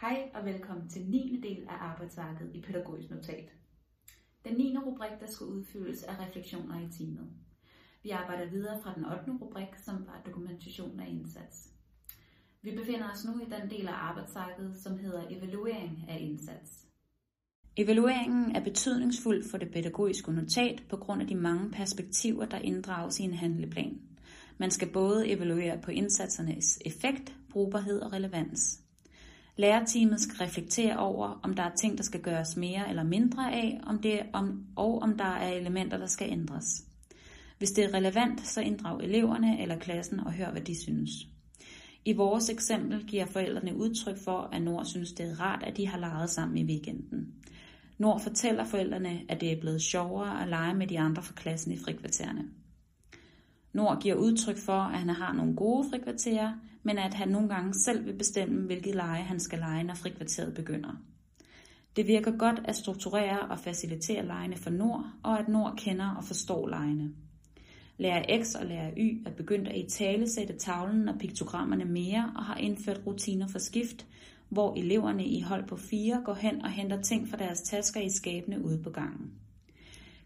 Hej og velkommen til 9. del af arbejdsværket i Pædagogisk Notat. Den 9. rubrik, der skal udfyldes, er refleksioner i teamet. Vi arbejder videre fra den 8. rubrik, som var dokumentation af indsats. Vi befinder os nu i den del af arbejdsværket, som hedder evaluering af indsats. Evalueringen er betydningsfuld for det pædagogiske notat på grund af de mange perspektiver, der inddrages i en handleplan. Man skal både evaluere på indsatsernes effekt, brugbarhed og relevans. Lærerteamet skal reflektere over, om der er ting, der skal gøres mere eller mindre af, om det, om, og om der er elementer, der skal ændres. Hvis det er relevant, så inddrag eleverne eller klassen og hør, hvad de synes. I vores eksempel giver forældrene udtryk for, at Nord synes, det er rart, at de har leget sammen i weekenden. Nord fortæller forældrene, at det er blevet sjovere at lege med de andre fra klassen i frikvartererne. Nord giver udtryk for, at han har nogle gode frikvarterer, men at han nogle gange selv vil bestemme, hvilket leje han skal lege, når frikvarteret begynder. Det virker godt at strukturere og facilitere lejene for Nord, og at Nord kender og forstår lejene. Lærer X og lærer Y er begyndt at i tale sætte tavlen og piktogrammerne mere og har indført rutiner for skift, hvor eleverne i hold på fire går hen og henter ting fra deres tasker i skabene ude på gangen.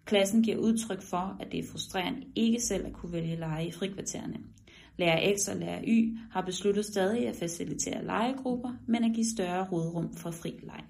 Klassen giver udtryk for, at det er frustrerende ikke selv at kunne vælge lege i frikvartererne. Lærer X og lærer Y har besluttet stadig at facilitere legegrupper, men at give større rådrum for fri leg.